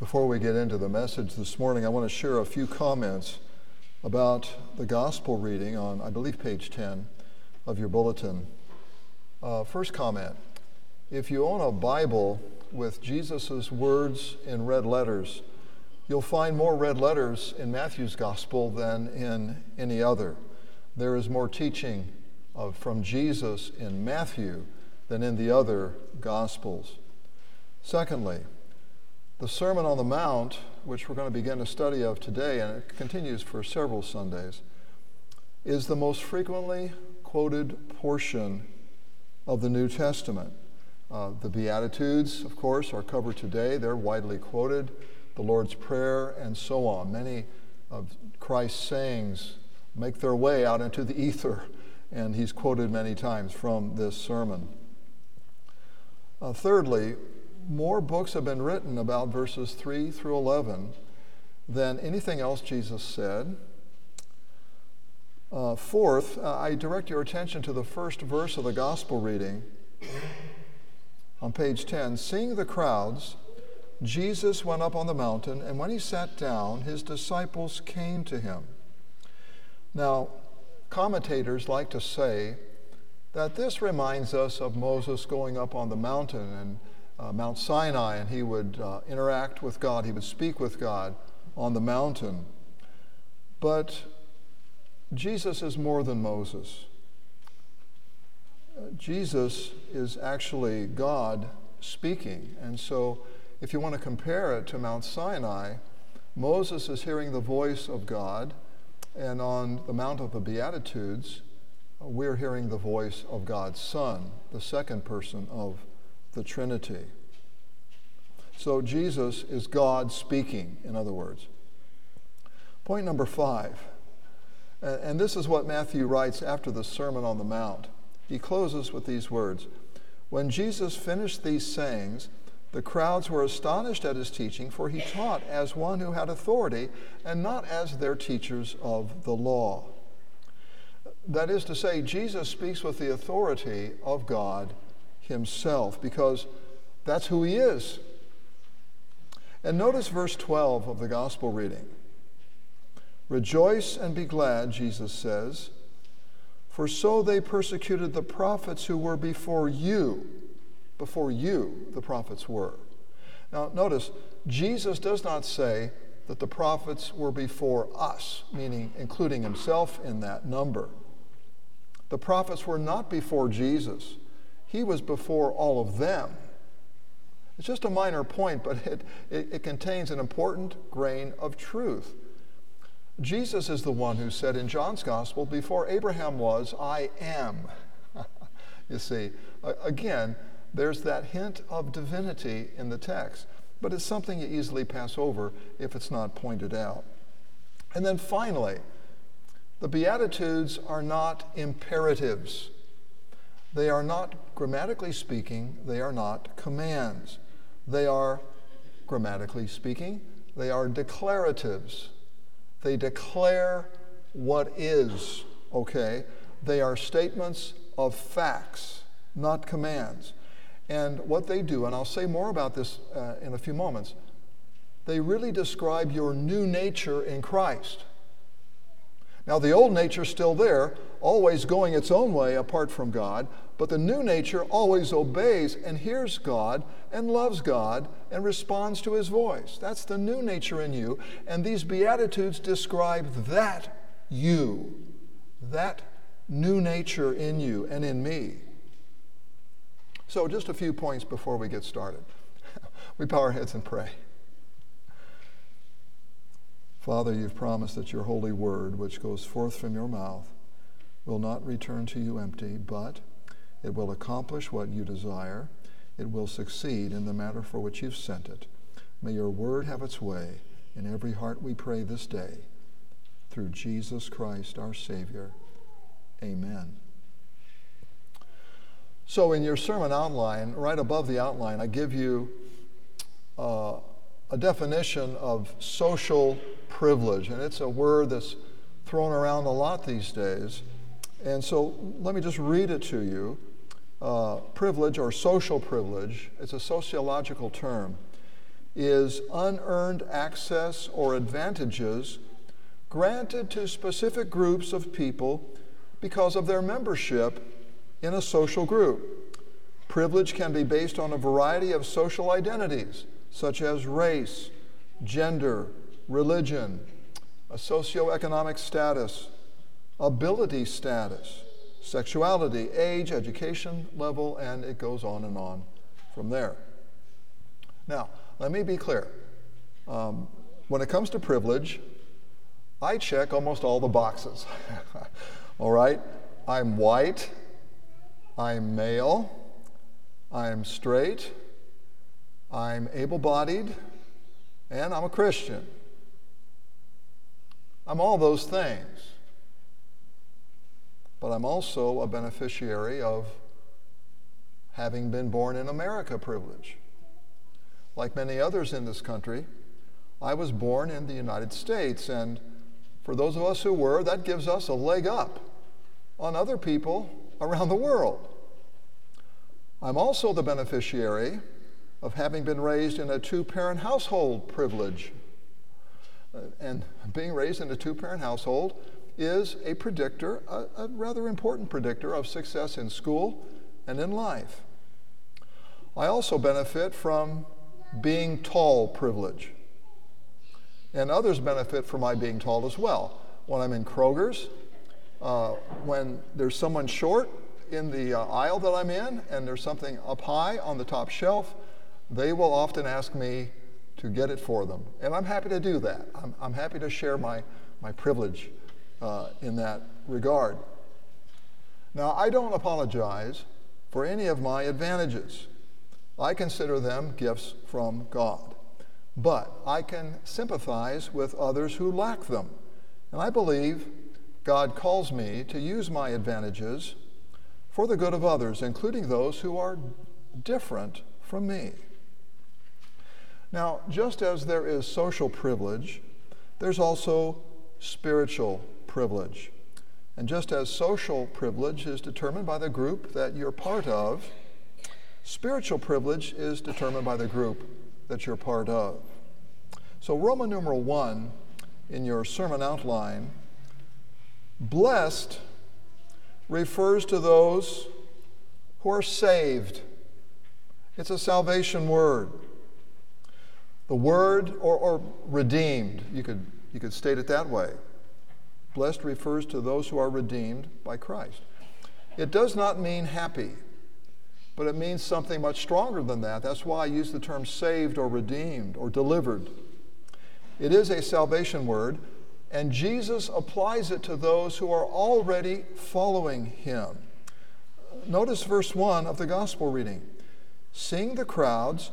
Before we get into the message this morning, I want to share a few comments about the gospel reading on, I believe, page 10 of your bulletin. Uh, first comment If you own a Bible with Jesus' words in red letters, you'll find more red letters in Matthew's gospel than in any other. There is more teaching of, from Jesus in Matthew than in the other gospels. Secondly, the Sermon on the Mount, which we're going to begin a study of today, and it continues for several Sundays, is the most frequently quoted portion of the New Testament. Uh, the Beatitudes, of course, are covered today. They're widely quoted. The Lord's Prayer, and so on. Many of Christ's sayings make their way out into the ether, and he's quoted many times from this sermon. Uh, thirdly, more books have been written about verses 3 through 11 than anything else Jesus said. Uh, fourth, uh, I direct your attention to the first verse of the gospel reading on page 10. Seeing the crowds, Jesus went up on the mountain, and when he sat down, his disciples came to him. Now, commentators like to say that this reminds us of Moses going up on the mountain and uh, Mount Sinai, and he would uh, interact with God, he would speak with God on the mountain. But Jesus is more than Moses. Uh, Jesus is actually God speaking. And so, if you want to compare it to Mount Sinai, Moses is hearing the voice of God, and on the Mount of the Beatitudes, we're hearing the voice of God's Son, the second person of the Trinity. So Jesus is God speaking, in other words. Point number five, and this is what Matthew writes after the Sermon on the Mount. He closes with these words When Jesus finished these sayings, the crowds were astonished at his teaching, for he taught as one who had authority and not as their teachers of the law. That is to say, Jesus speaks with the authority of God himself because that's who he is. And notice verse 12 of the gospel reading. Rejoice and be glad, Jesus says, for so they persecuted the prophets who were before you. Before you, the prophets were. Now, notice, Jesus does not say that the prophets were before us, meaning including himself in that number. The prophets were not before Jesus. He was before all of them. It's just a minor point, but it, it, it, contains an important grain of truth. Jesus is the one who said in John's Gospel, Before Abraham was, I am. you see, again, there's that hint of divinity in the text, but it's something you easily pass over if it's not pointed out. And then finally, the Beatitudes are not imperatives. They are not, grammatically speaking, they are not commands. They are, grammatically speaking, they are declaratives. They declare what is, okay? They are statements of facts, not commands. And what they do, and I'll say more about this uh, in a few moments, they really describe your new nature in Christ. Now, the old nature is still there, always going its own way apart from God, but the new nature always obeys and hears God and loves God and responds to his voice. That's the new nature in you. And these Beatitudes describe that you, that new nature in you and in me. So, just a few points before we get started. we bow our heads and pray. Father, you've promised that your holy word, which goes forth from your mouth, will not return to you empty, but it will accomplish what you desire. It will succeed in the matter for which you've sent it. May your word have its way in every heart we pray this day. Through Jesus Christ our Savior. Amen. So, in your sermon outline, right above the outline, I give you uh, a definition of social privilege, and it's a word that's thrown around a lot these days. And so let me just read it to you. Uh, privilege or social privilege, it's a sociological term. is unearned access or advantages granted to specific groups of people because of their membership in a social group. Privilege can be based on a variety of social identities, such as race, gender, religion, a socioeconomic status, ability status, sexuality, age, education level, and it goes on and on from there. Now, let me be clear. Um, when it comes to privilege, I check almost all the boxes. all right? I'm white, I'm male, I'm straight, I'm able bodied, and I'm a Christian. I'm all those things. But I'm also a beneficiary of having been born in America privilege. Like many others in this country, I was born in the United States, and for those of us who were, that gives us a leg up on other people around the world. I'm also the beneficiary of having been raised in a two parent household privilege and being raised in a two parent household is a predictor, a, a, rather important predictor of success in school and in life. I also benefit from being tall privilege. And others benefit from my being tall as well. When I'm in Kroger's, uh, when there's someone short in the uh, aisle that I'm in and there's something up high on the top shelf, they will often ask me to get it for them. And I'm happy to do that. I'm, I'm happy to share my, my privilege uh, in that regard. Now, I don't apologize for any of my advantages. I consider them gifts from God. But I can sympathize with others who lack them. And I believe God calls me to use my advantages for the good of others, including those who are different from me. Now, just as there is social privilege, there's also spiritual privilege. And just as social privilege is determined by the group that you're part of, spiritual privilege is determined by the group that you're part of. So, Roman numeral one in your sermon outline, blessed refers to those who are saved. It's a salvation word. The word, or, or redeemed, you could, you could state it that way. Blessed refers to those who are redeemed by Christ. It does not mean happy, but it means something much stronger than that. That's why I use the term saved or redeemed or delivered. It is a salvation word, and Jesus applies it to those who are already following him. Notice verse 1 of the gospel reading. Seeing the crowds,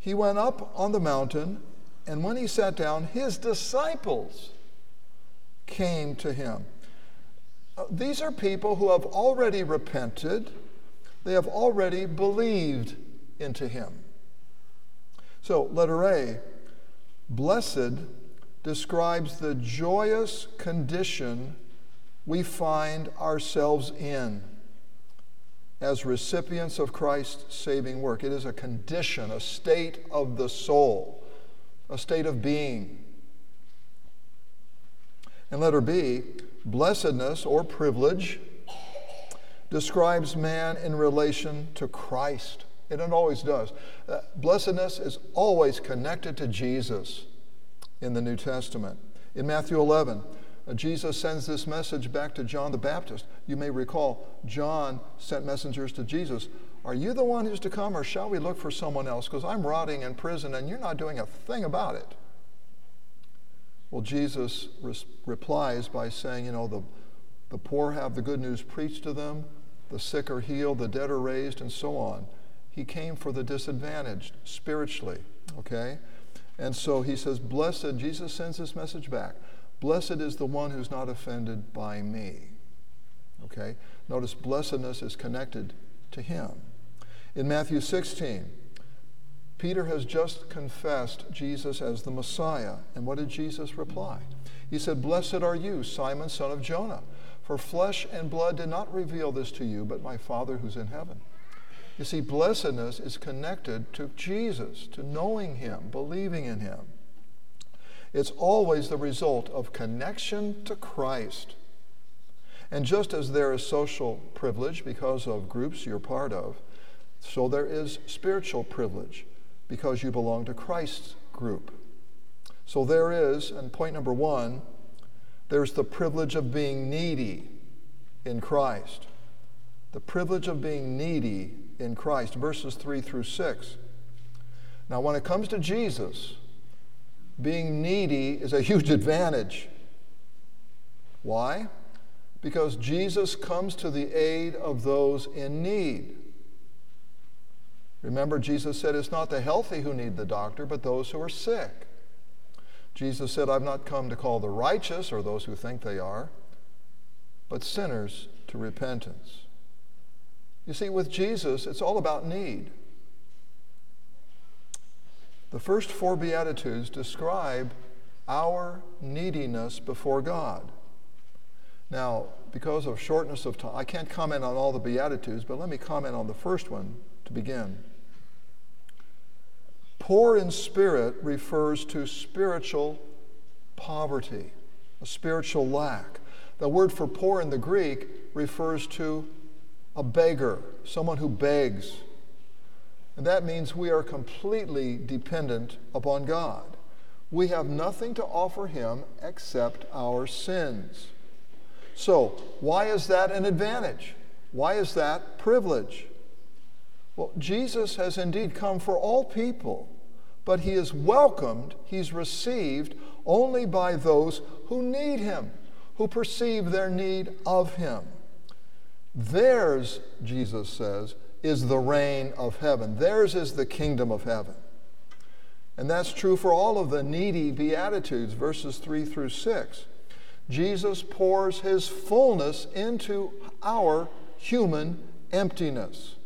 he went up on the mountain, and when he sat down, his disciples came to him. Uh, these are people who have already repented, they have already believed into him. So, letter A blessed describes the joyous condition we find ourselves in as recipients of Christ's saving work. It is a condition, a state of the soul, a state of being. And letter B, blessedness or privilege describes man in relation to Christ. And it always does. Uh, blessedness is always connected to Jesus in the New Testament. In Matthew 11, uh, Uh, Jesus sends this message back to John the Baptist. You may recall, John sent messengers to Jesus. Are you the one who's to come, or shall we look for someone else? Because I'm rotting in prison and you're not doing a thing about it. Well, Jesus res- replies by saying, You know, the, the poor have the good news preached to them, the sick are healed, the dead are raised, and so on. He came for the disadvantaged spiritually, okay? And so he says, Blessed, Jesus sends this message back. Blessed is the one who's not offended by me. Okay? Notice blessedness is connected to him. In Matthew 16, Peter has just confessed Jesus as the Messiah. And what did Jesus reply? He said, Blessed are you, Simon, son of Jonah, for flesh and blood did not reveal this to you, but my Father who's in heaven. You see, blessedness is connected to Jesus, to knowing Him, believing in Him. It's always the result of connection to Christ. And just as there is social privilege because of groups you're part of, so there is spiritual privilege because you belong to Christ's group. So there is, and point number one, there's the privilege of being needy in Christ. The privilege of being needy in Christ, verses 3 through 6. Now, when it comes to Jesus, being needy is a huge advantage. Why? Because Jesus comes to the aid of those in need. Remember, Jesus said it's not the healthy who need the doctor, but those who are sick. Jesus said, I've not come to call the righteous, or those who think they are, but sinners to repentance. You see, with Jesus, it's all about need. The first four Beatitudes describe our neediness before God. Now, because of shortness of time, I can't comment on all the Beatitudes, but let me comment on the first one to begin. Poor in spirit refers to spiritual poverty, a spiritual lack. The word for poor in the Greek refers to a beggar, someone who begs. And that means we are completely dependent upon God. We have nothing to offer Him except our sins. So, why is that an advantage? Why is that privilege? Well, Jesus has indeed come for all people, but He is welcomed, He's received only by those who need Him, who perceive their need of Him. Theirs, Jesus says, is the reign of heaven. Theirs is the kingdom of heaven. And that's true for all of the needy Beatitudes, verses 3 through 6. Jesus pours his fullness into our human emptiness.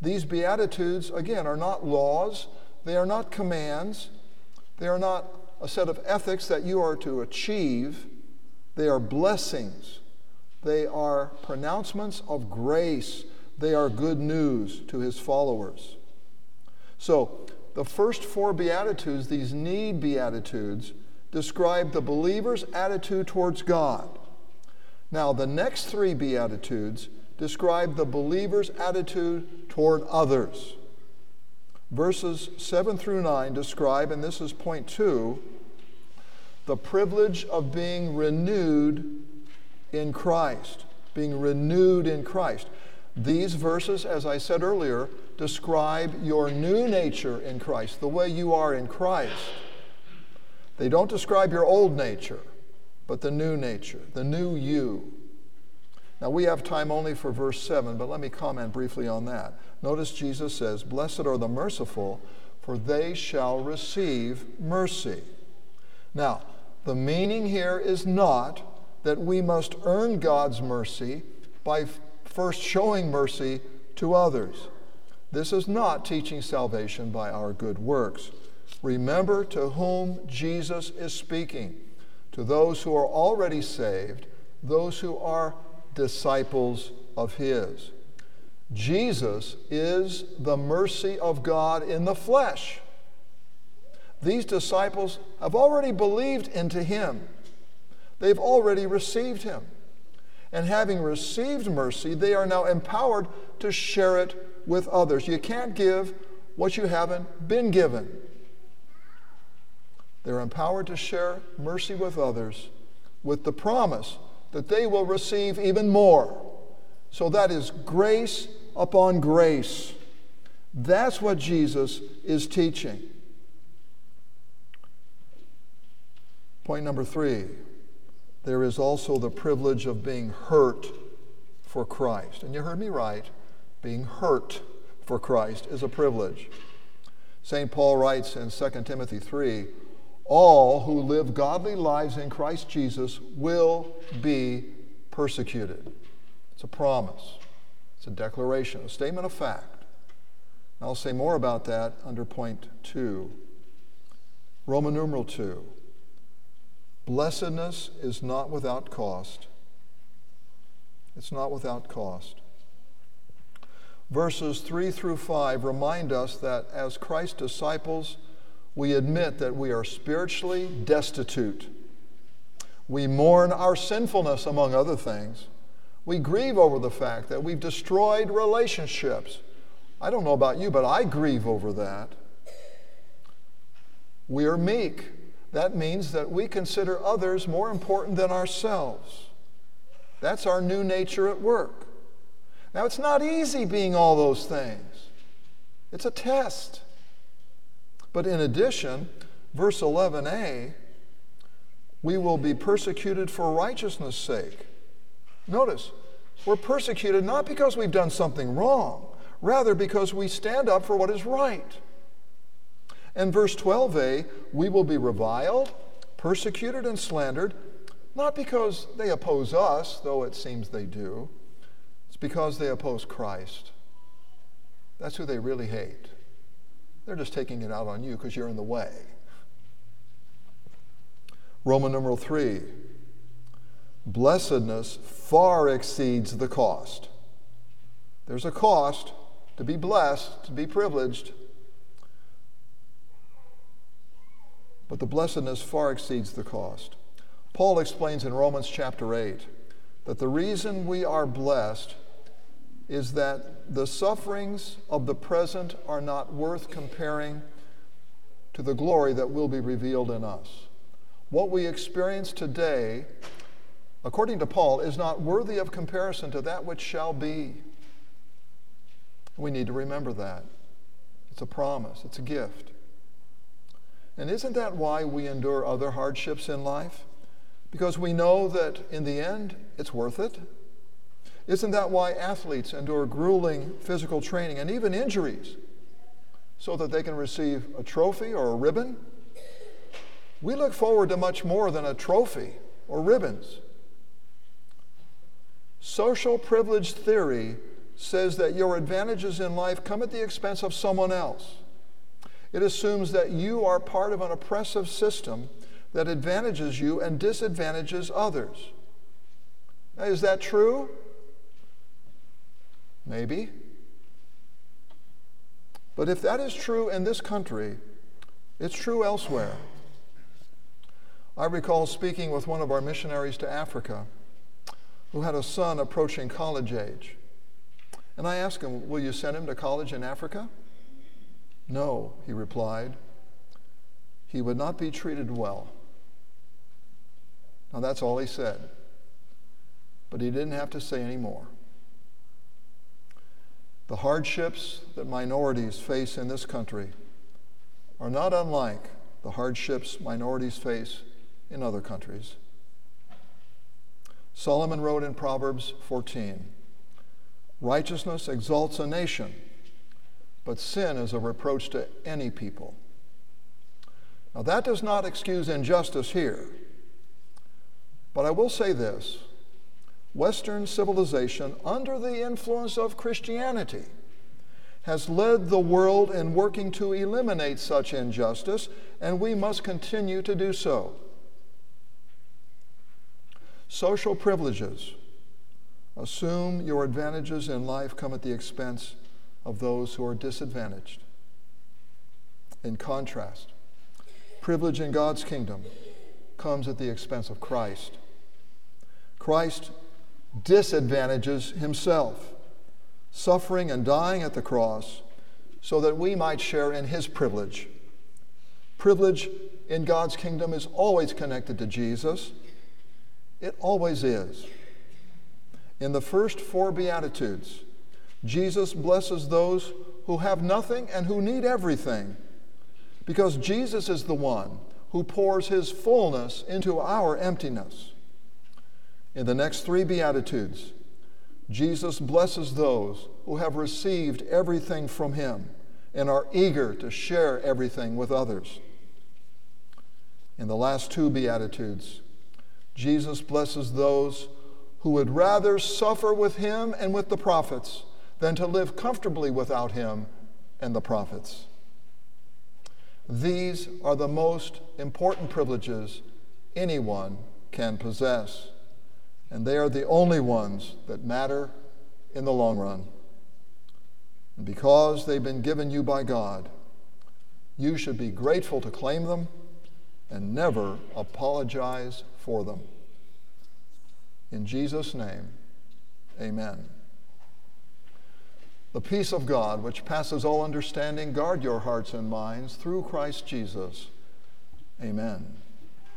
These Beatitudes, again, are not laws, they are not commands, they are not a set of ethics that you are to achieve, they are blessings they are pronouncements of grace. They are good news to his followers. So, the first four Beatitudes, these need Beatitudes, describe the believer's attitude towards God. Now, the next three Beatitudes describe the believer's attitude toward others. Verses 7 through 9 describe, and this is point two, the privilege of being renewed in Christ, being renewed in Christ. These verses, as I said earlier, describe your new nature in Christ, the way you are in Christ. They don't describe your old nature, but the new nature, the new you. Now, we have time only for verse 7, but let me comment briefly on that. Notice Jesus says, Blessed are the merciful, for they shall receive mercy. Now, the meaning here is not that we must earn God's mercy by first showing mercy to others. This is not teaching salvation by our good works. Remember to whom Jesus is speaking to those who are already saved, those who are disciples of His. Jesus is the mercy of God in the flesh. These disciples have already believed into Him. They've already received him. And having received mercy, they are now empowered to share it with others. You can't give what you haven't been given. They're empowered to share mercy with others with the promise that they will receive even more. So that is grace upon grace. That's what Jesus is teaching. Point number three there is also the privilege of being hurt for Christ. And you heard me right. Being hurt for Christ is a privilege. St. Paul writes in 2 Timothy 3 All who live godly lives in Christ Jesus will be persecuted. It's a promise, it's a declaration, a statement of fact. I'll say more about that under point two. Roman numeral 2. Blessedness is not without cost. It's not without cost. Verses 3 through 5 remind us that as Christ's disciples, we admit that we are spiritually destitute. We mourn our sinfulness, among other things. We grieve over the fact that we've destroyed relationships. I don't know about you, but I grieve over that. We are meek. That means that we consider others more important than ourselves. That's our new nature at work. Now, it's not easy being all those things, it's a test. But in addition, verse 11a, we will be persecuted for righteousness' sake. Notice, we're persecuted not because we've done something wrong, rather because we stand up for what is right. And verse 12a, we will be reviled, persecuted, and slandered, not because they oppose us, though it seems they do, it's because they oppose Christ. That's who they really hate. They're just taking it out on you because you're in the way. Roman numeral three blessedness far exceeds the cost. There's a cost to be blessed, to be privileged, but the blessedness far exceeds the cost. Paul explains in Romans chapter 8 that the reason we are blessed is that the sufferings of the present are not worth comparing to the glory that will be revealed in us. What we experience today, according to Paul, is not worthy of comparison to that which shall be. We need to remember that. It's a promise, it's a gift. And isn't that why we endure other hardships in life? Because we know that in the end, it's worth it. Isn't that why athletes endure grueling physical training and even injuries so that they can receive a trophy or a ribbon? We look forward to much more than a trophy or ribbons. Social privilege theory says that your advantages in life come at the expense of someone else. It assumes that you are part of an oppressive system that advantages you and disadvantages others. Now, is that true? Maybe. But if that is true in this country, it's true elsewhere. I recall speaking with one of our missionaries to Africa who had a son approaching college age. And I asked him, Will you send him to college in Africa? No, he replied. He would not be treated well. Now, that's all he said. But he didn't have to say any more. The hardships that minorities face in this country are not unlike the hardships minorities face in other countries. Solomon wrote in Proverbs 14 Righteousness exalts a nation, but sin is a reproach to any people. Now, that does not excuse injustice here. But I will say this Western civilization, under the influence of Christianity, has led the world in working to eliminate such injustice, and we must continue to do so. Social privileges assume your advantages in life come at the expense of those who are disadvantaged. In contrast, privilege in God's kingdom comes at the expense of Christ. Christ disadvantages himself, suffering and dying at the cross so that we might share in his privilege. Privilege in God's kingdom is always connected to Jesus it always is. In the first four Beatitudes, Jesus blesses those who have nothing and who need everything because Jesus is the one who pours his fullness into our emptiness. In the next three Beatitudes, Jesus blesses those who have received everything from him and are eager to share everything with others. In the last two Beatitudes, Jesus blesses those who would rather suffer with him and with the prophets than to live comfortably without him and the prophets. These are the most important privileges anyone can possess, and they are the only ones that matter in the long run. And because they've been given you by God, you should be grateful to claim them and never apologize for them. In Jesus' name, amen. The peace of God, which passes all understanding, guard your hearts and minds through Christ Jesus. Amen.